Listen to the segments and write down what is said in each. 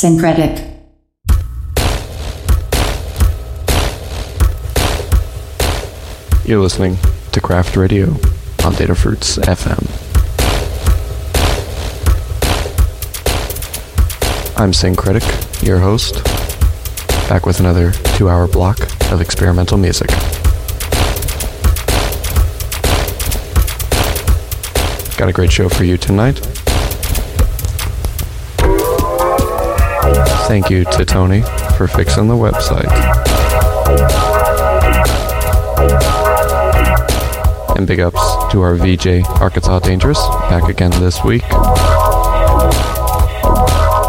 Synkretic. You're listening to Craft Radio on Data Fruits FM. I'm Synkretic, your host, back with another two hour block of experimental music. Got a great show for you tonight. Thank you to Tony for fixing the website. And big ups to our VJ Arkansas Dangerous, back again this week.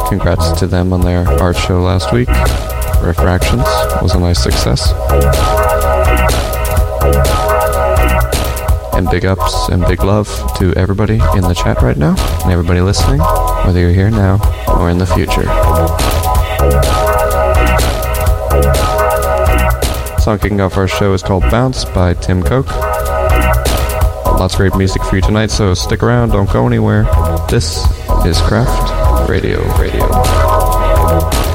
Congrats to them on their art show last week. Refractions was a nice success. And big ups and big love to everybody in the chat right now and everybody listening, whether you're here now or in the future. Song kicking off our show is called Bounce by Tim Coke. Lots of great music for you tonight, so stick around, don't go anywhere. This is Craft Radio. Radio.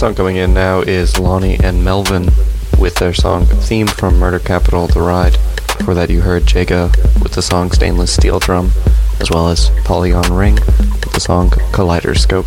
Song coming in now is Lonnie and Melvin with their song Theme from Murder Capital The Ride. Before that, you heard Jaga with the song Stainless Steel Drum, as well as Polygon Ring with the song Kaleidoscope.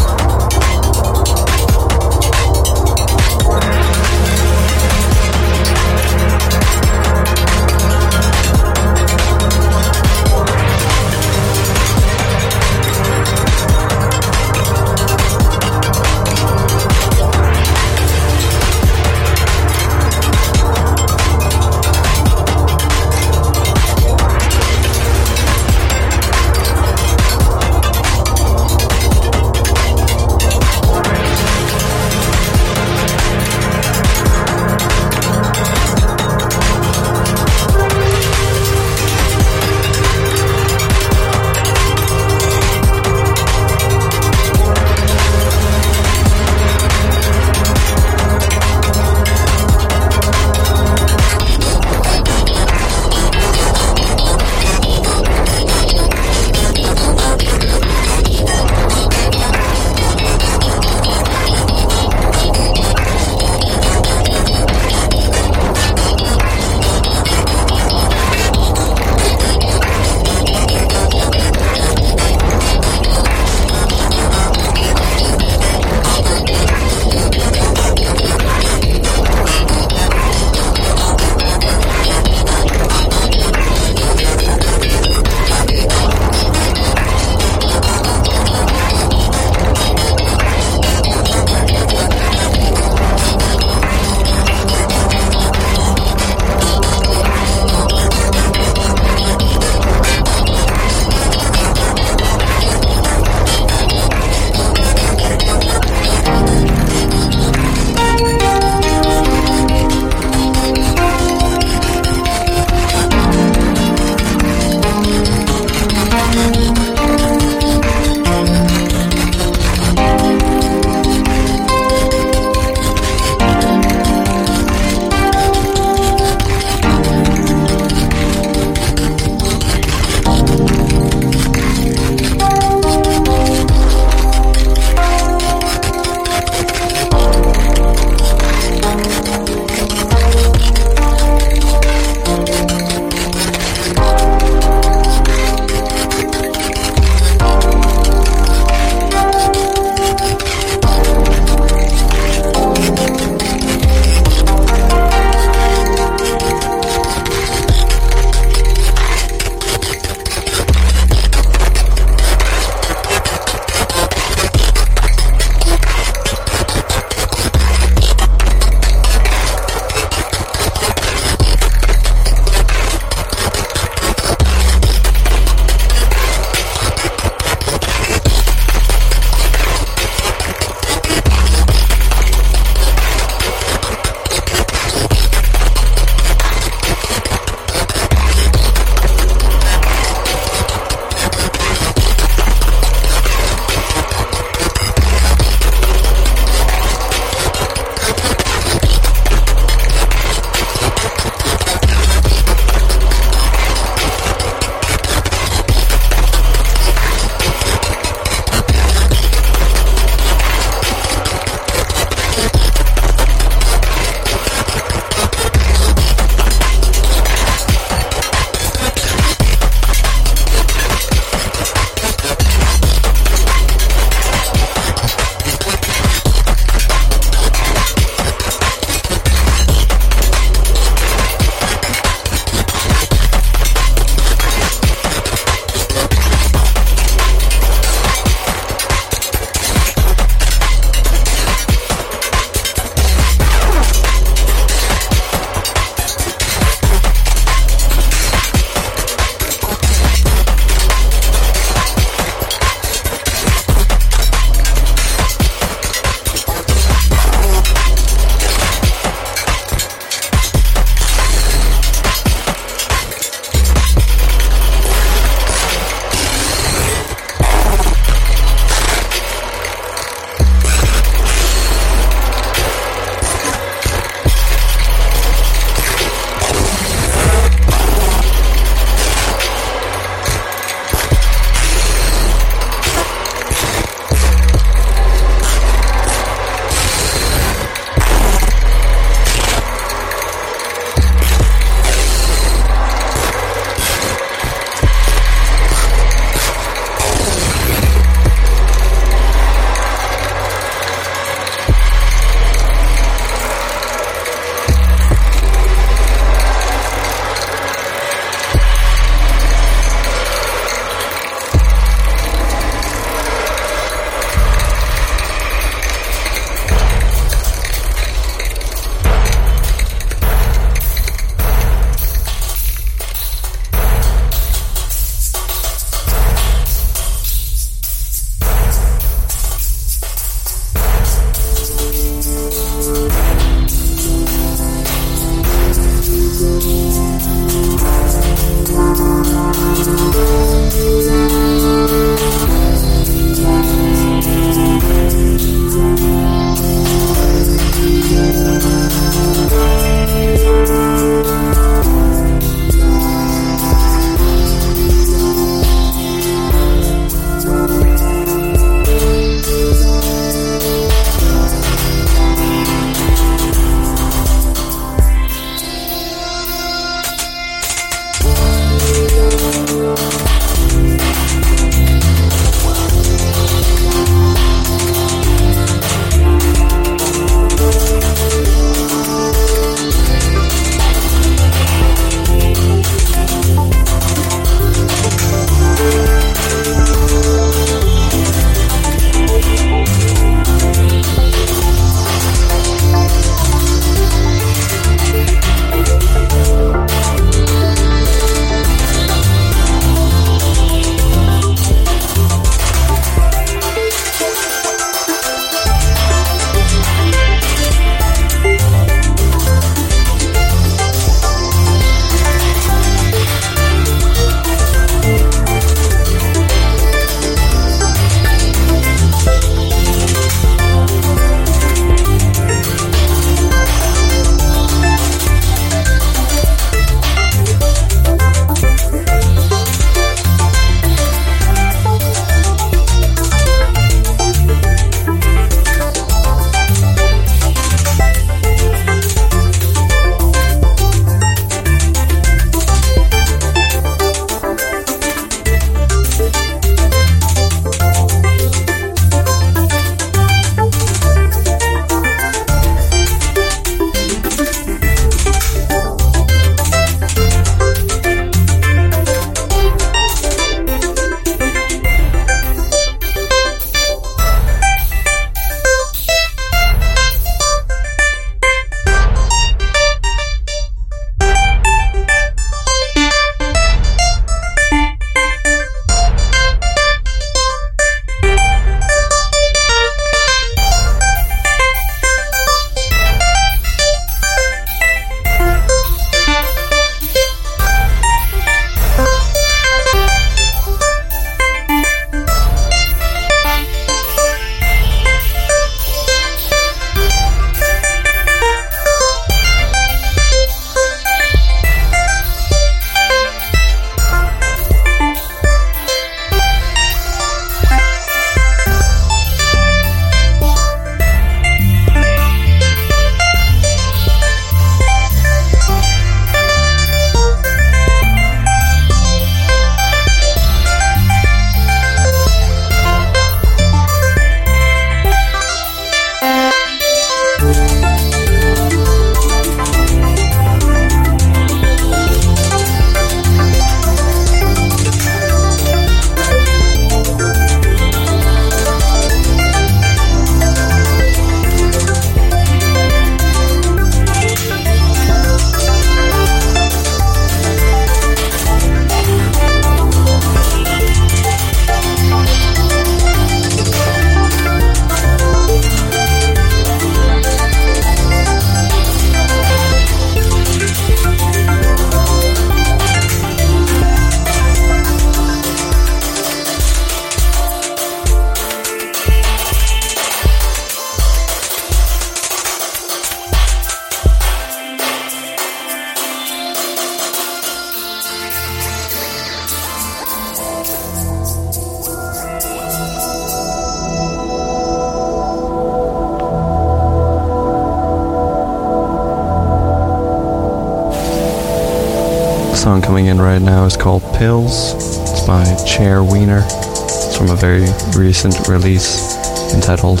Pills. It's by Chair Wiener. It's from a very recent release entitled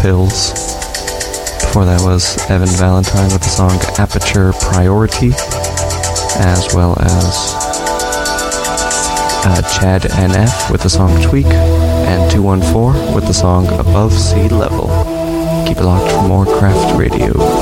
Pills. Before that was Evan Valentine with the song Aperture Priority, as well as uh, Chad NF with the song Tweak, and 214 with the song Above Sea Level. Keep it locked for more craft radio.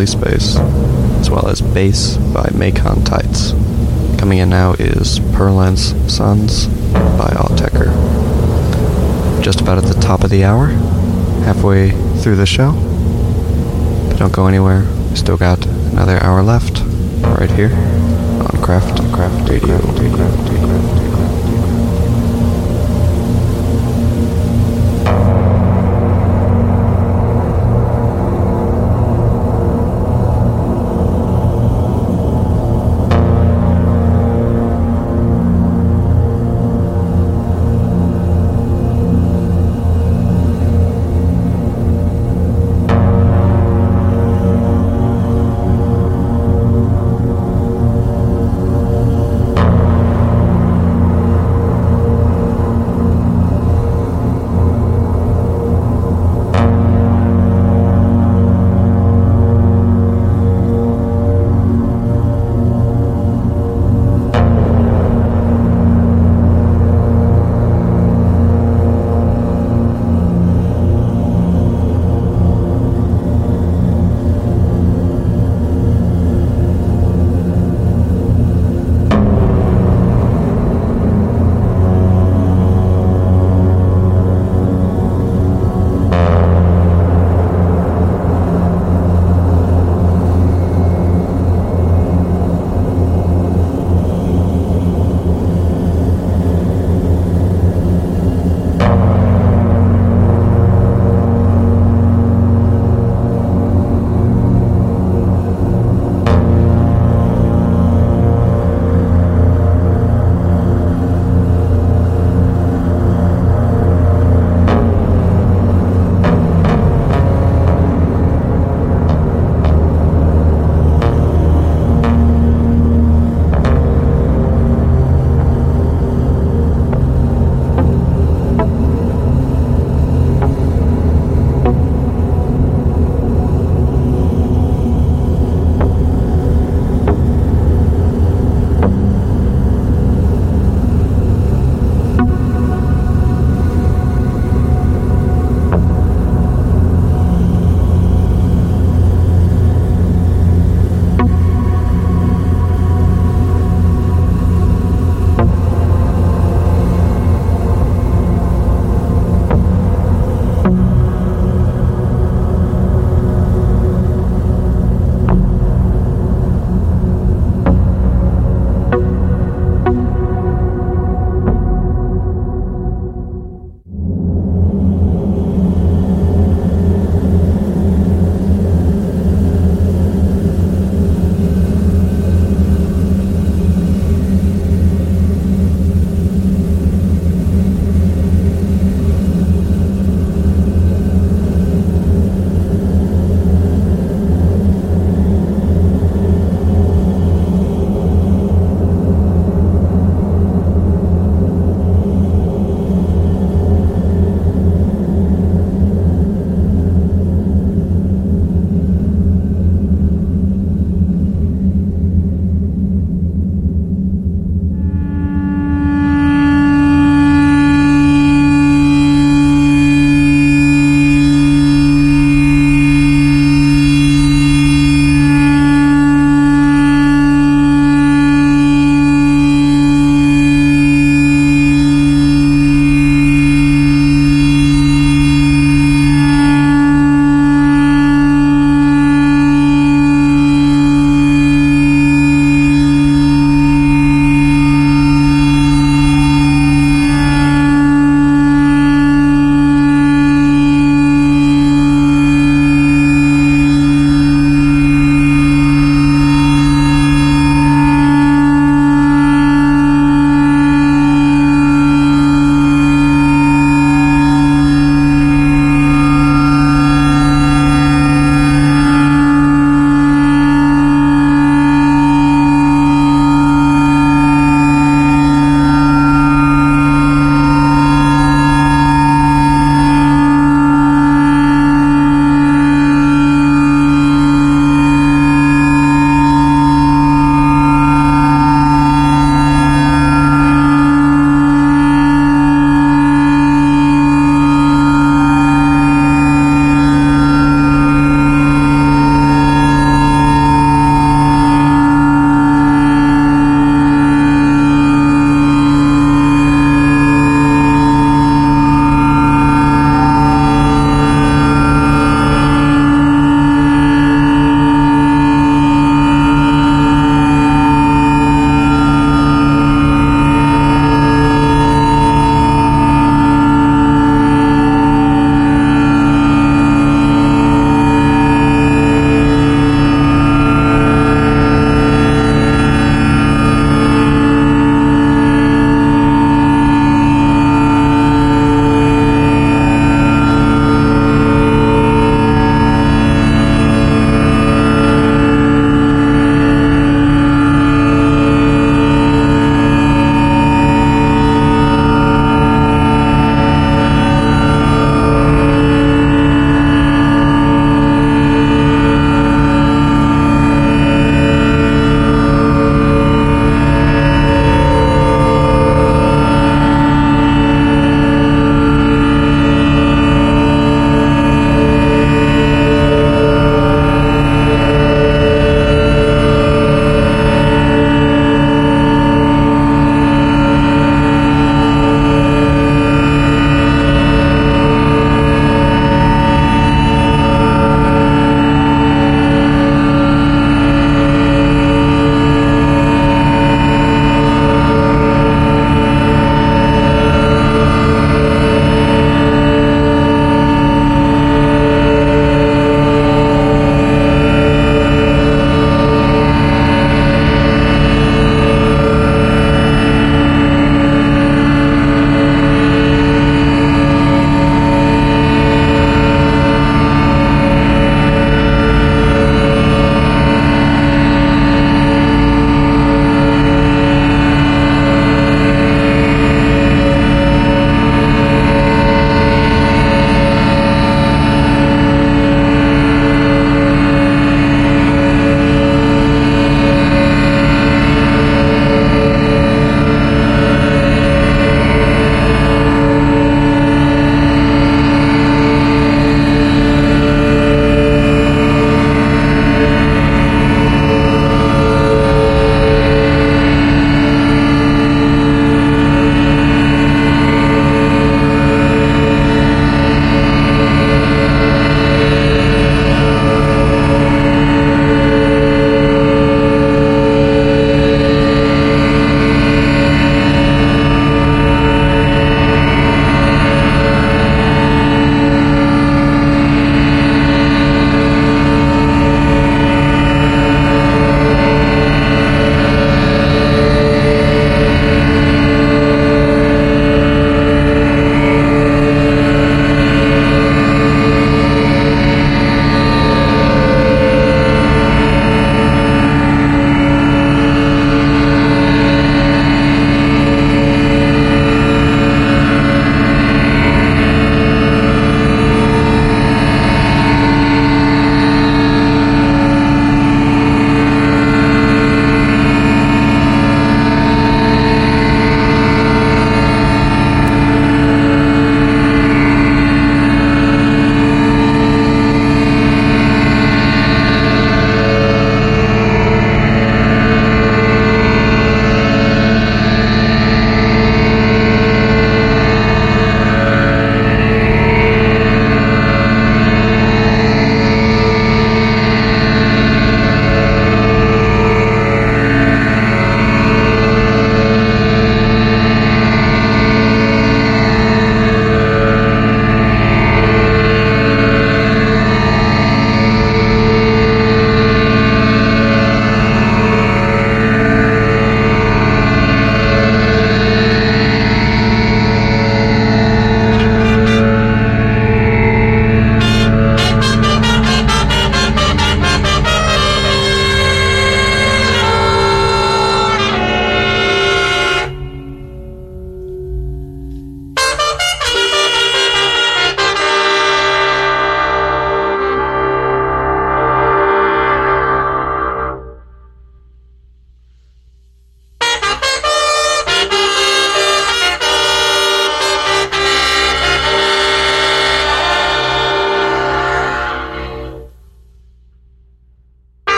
Polyspace, as well as Bass by Macon Tights. Coming in now is Perlance Sons by Autechre. Just about at the top of the hour, halfway through the show. But don't go anywhere, still got another hour left, right here on Craft, Craft Radio. Craft, Craft, last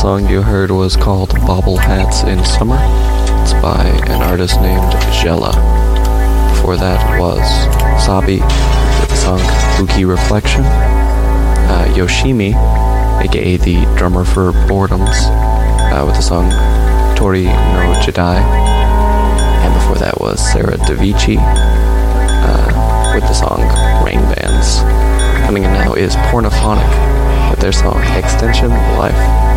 song you heard was called Bobble Hats in Summer. It's by an artist named Jella. Before that was Sabi with the song Spooky Reflection. Uh, Yoshimi, aka the drummer for Boredoms, uh, with the song Tori no Jedi. And before that was Sarah Davachi uh, with the song Rain Bands. Coming in now is Pornophonic with their song Extension Life.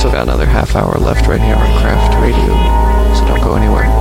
Still got another half hour left right here on Craft Radio, so don't go anywhere.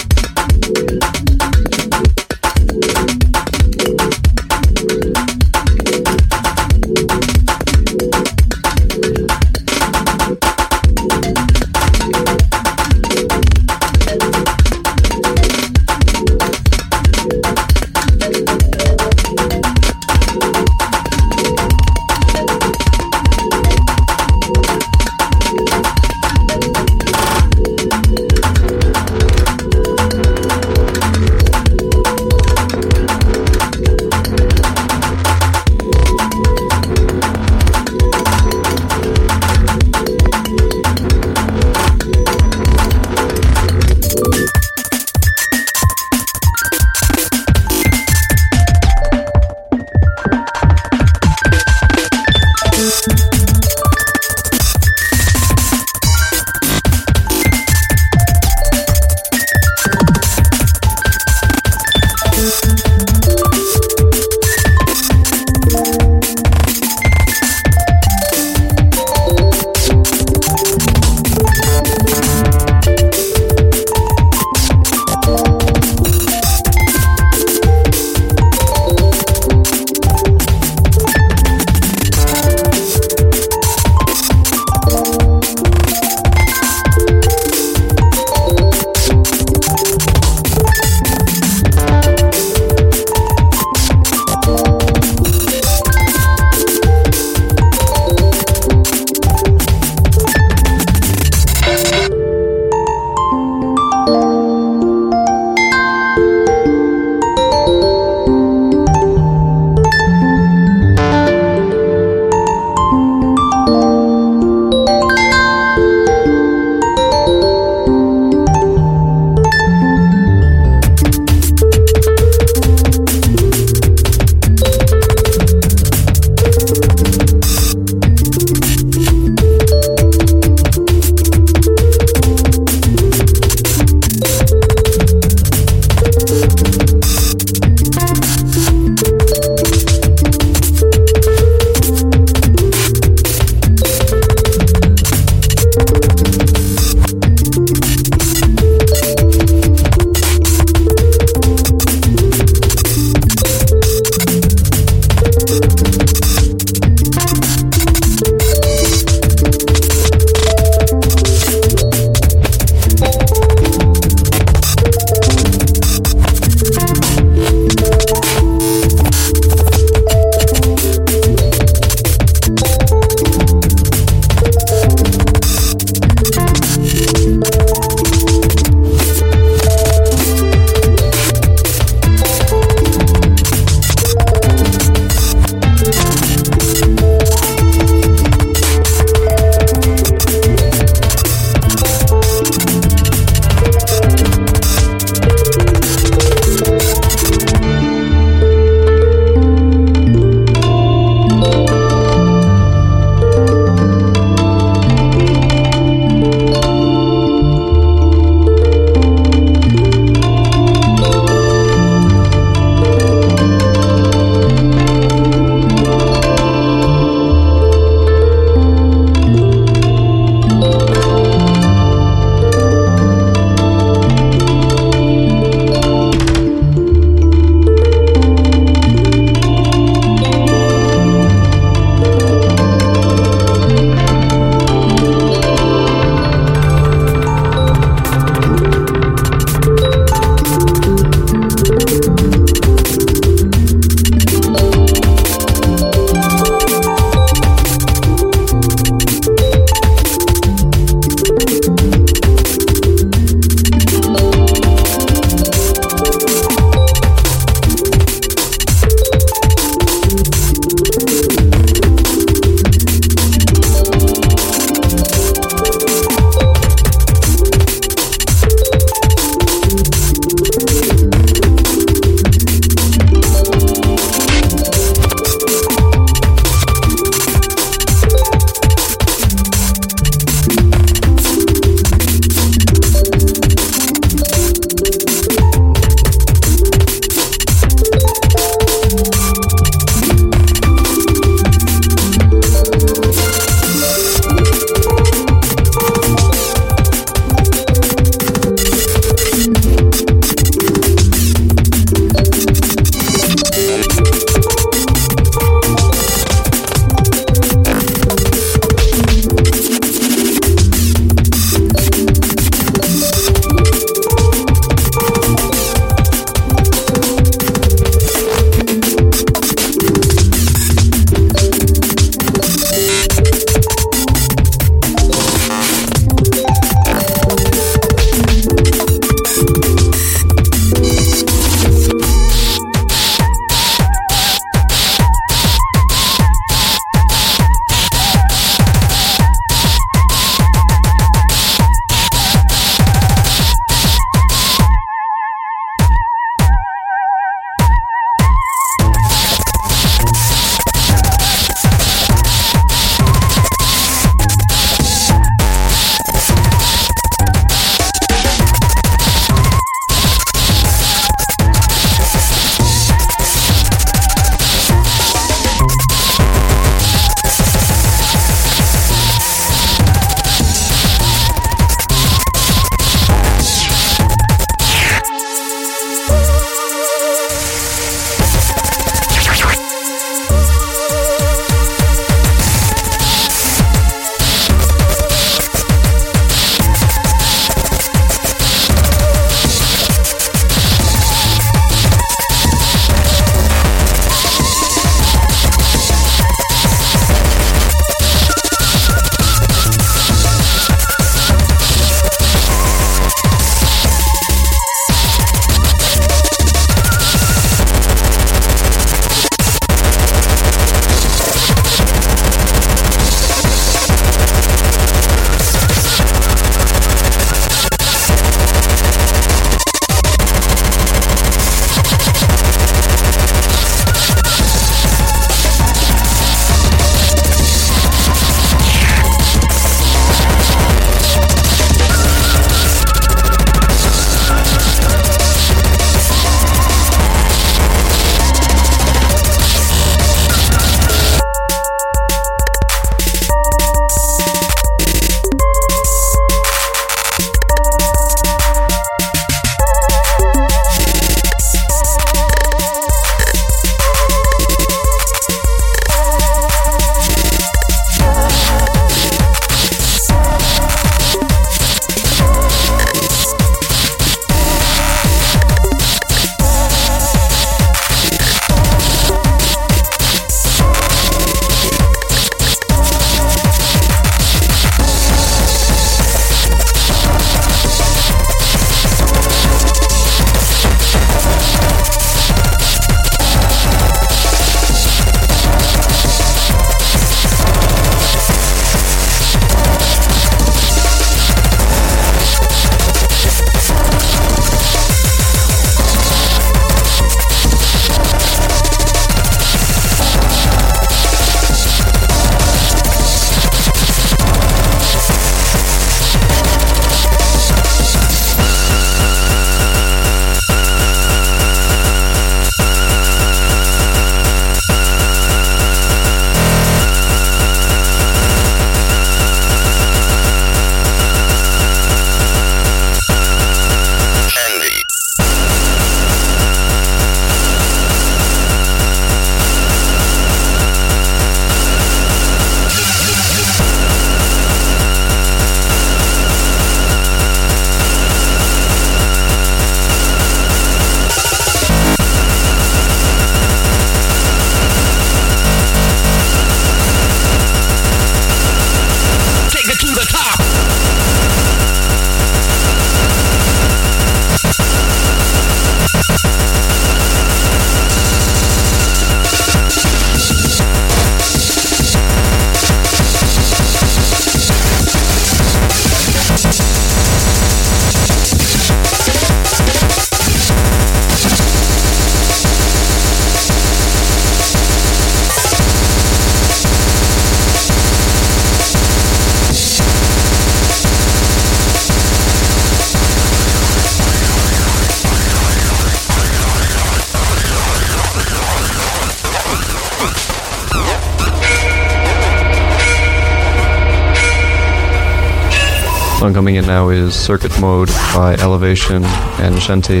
Coming in now is Circuit Mode by Elevation and Shanti.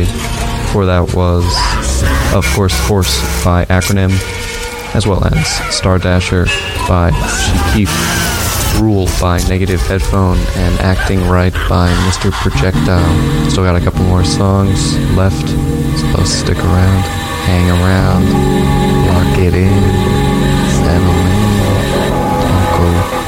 Before that was, of course, Force by Acronym, as well as Star Dasher by Shikif, Rule by Negative Headphone, and Acting Right by Mr. Projectile. Still got a couple more songs left, so stick around, hang around, lock it in, settle in, don't go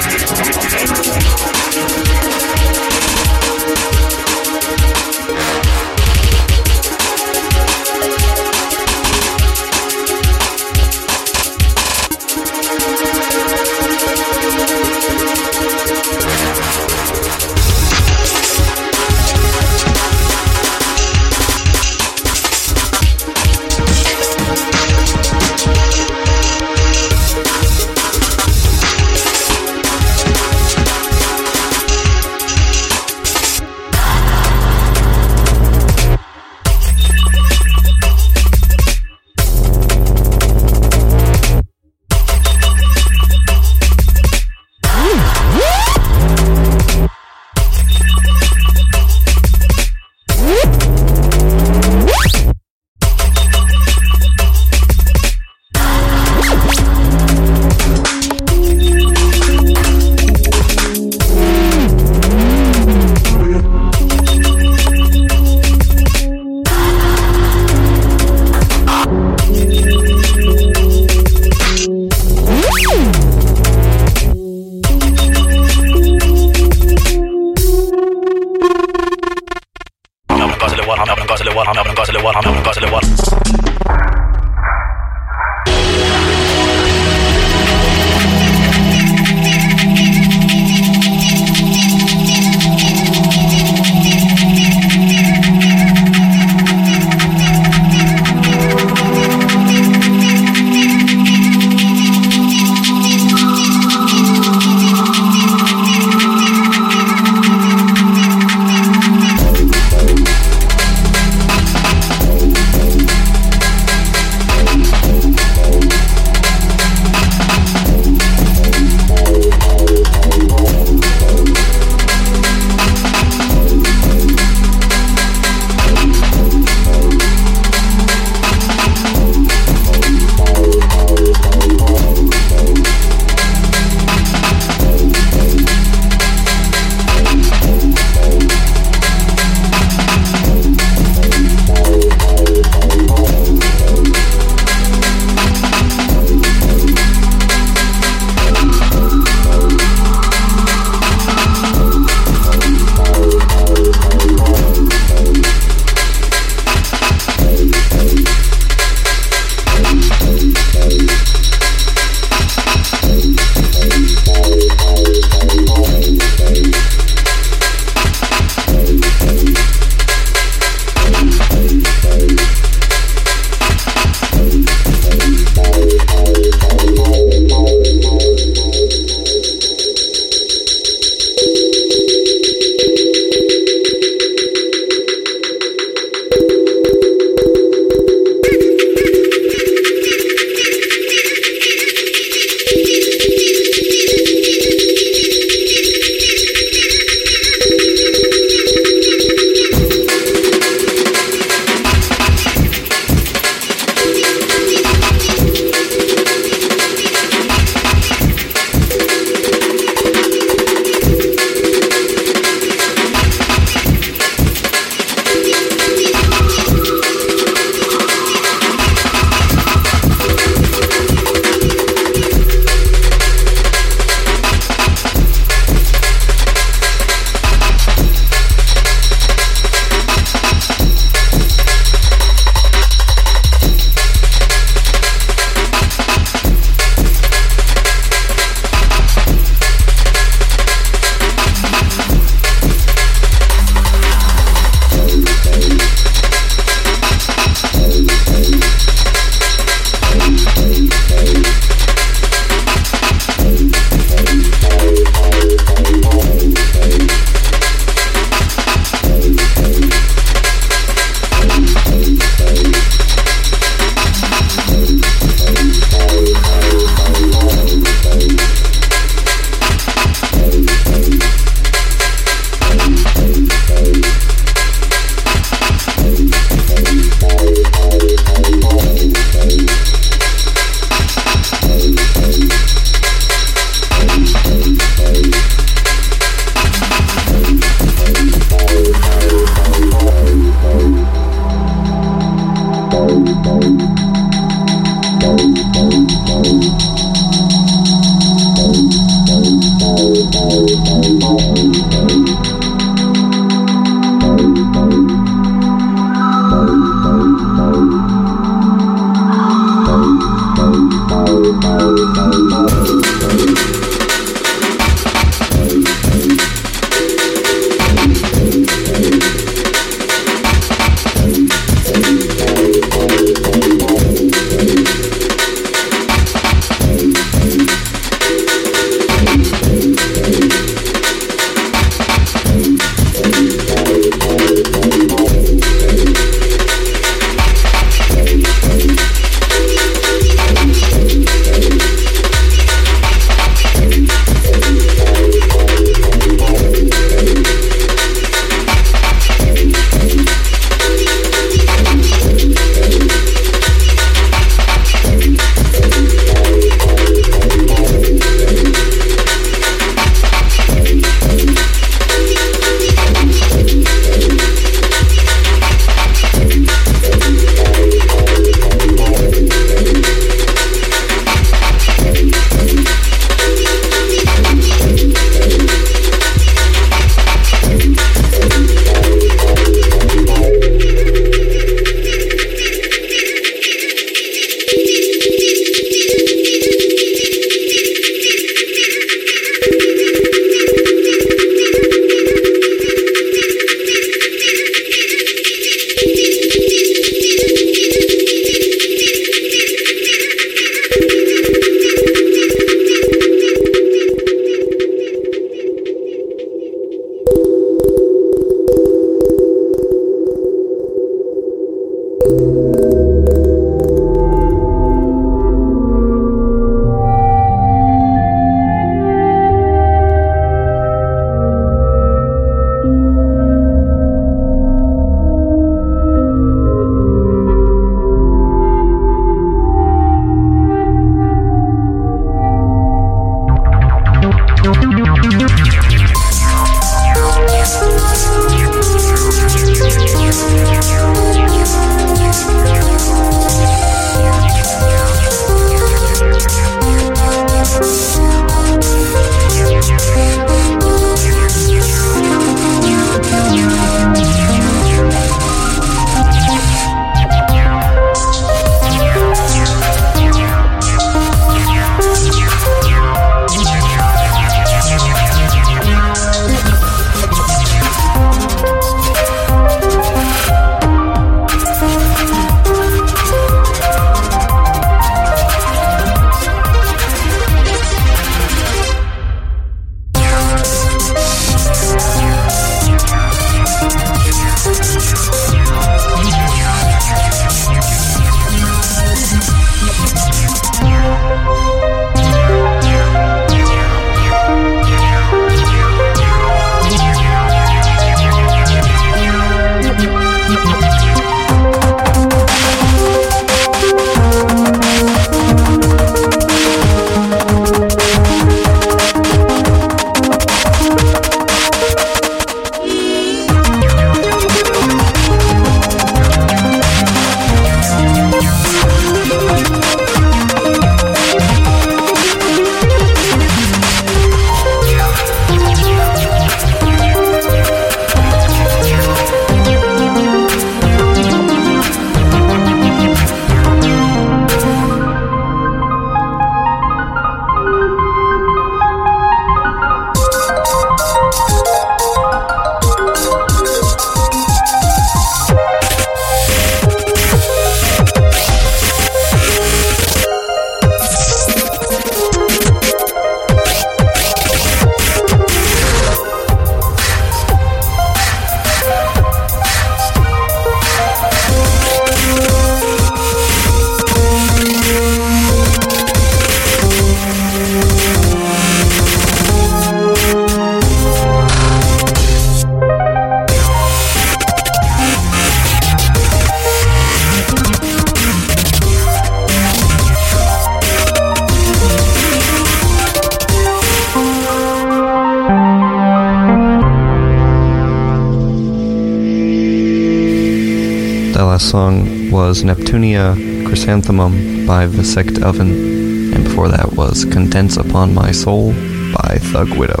song was Neptunia Chrysanthemum by Vasect Oven, and before that was Condense Upon My Soul by Thug Widow.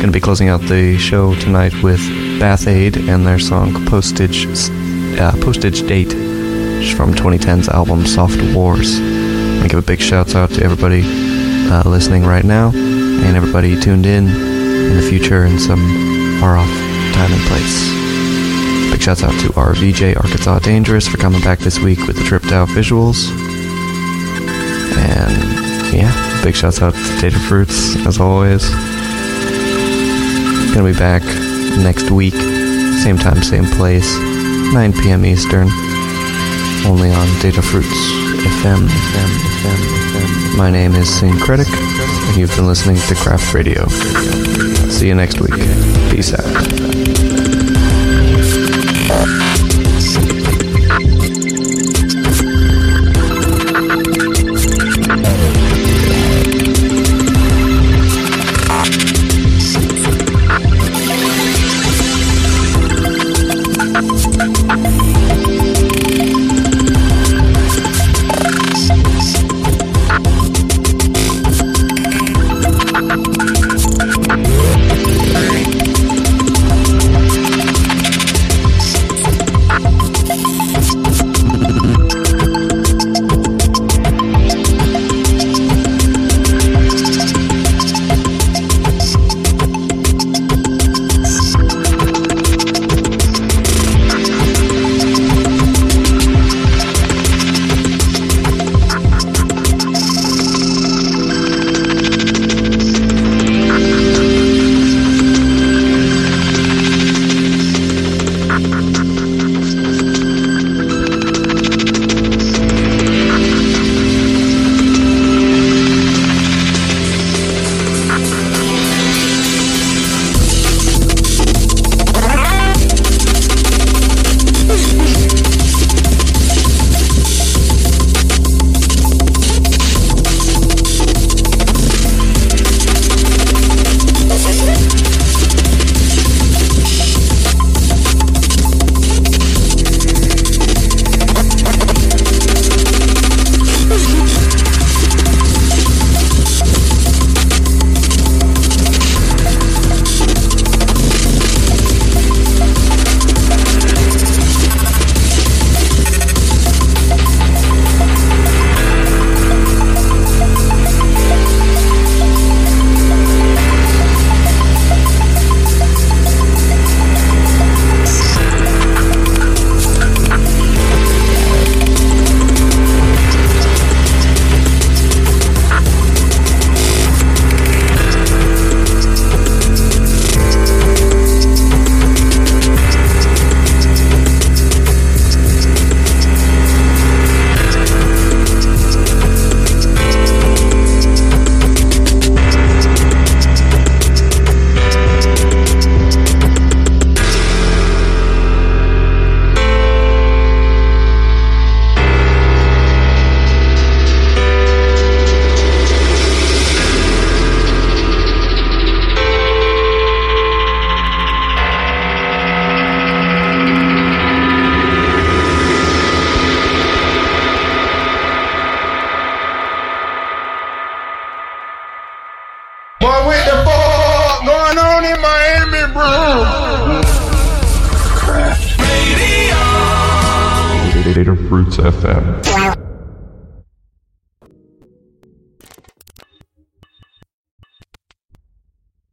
Gonna be closing out the show tonight with Bath Aid and their song Postage, uh, Postage Date from 2010's album Soft Wars. I'm gonna give a big shout out to everybody uh, listening right now and everybody tuned in in the future in some far off time and place. Big shouts out to our VJ Arkansas Dangerous for coming back this week with the tripped out visuals. And yeah, big shouts out to Data Fruits as always. Gonna be back next week, same time, same place, 9 p.m. Eastern, only on Data Fruits FM, FM, FM, FM. My name is Synkretic, and you've been listening to Craft Radio. See you next week. Peace out.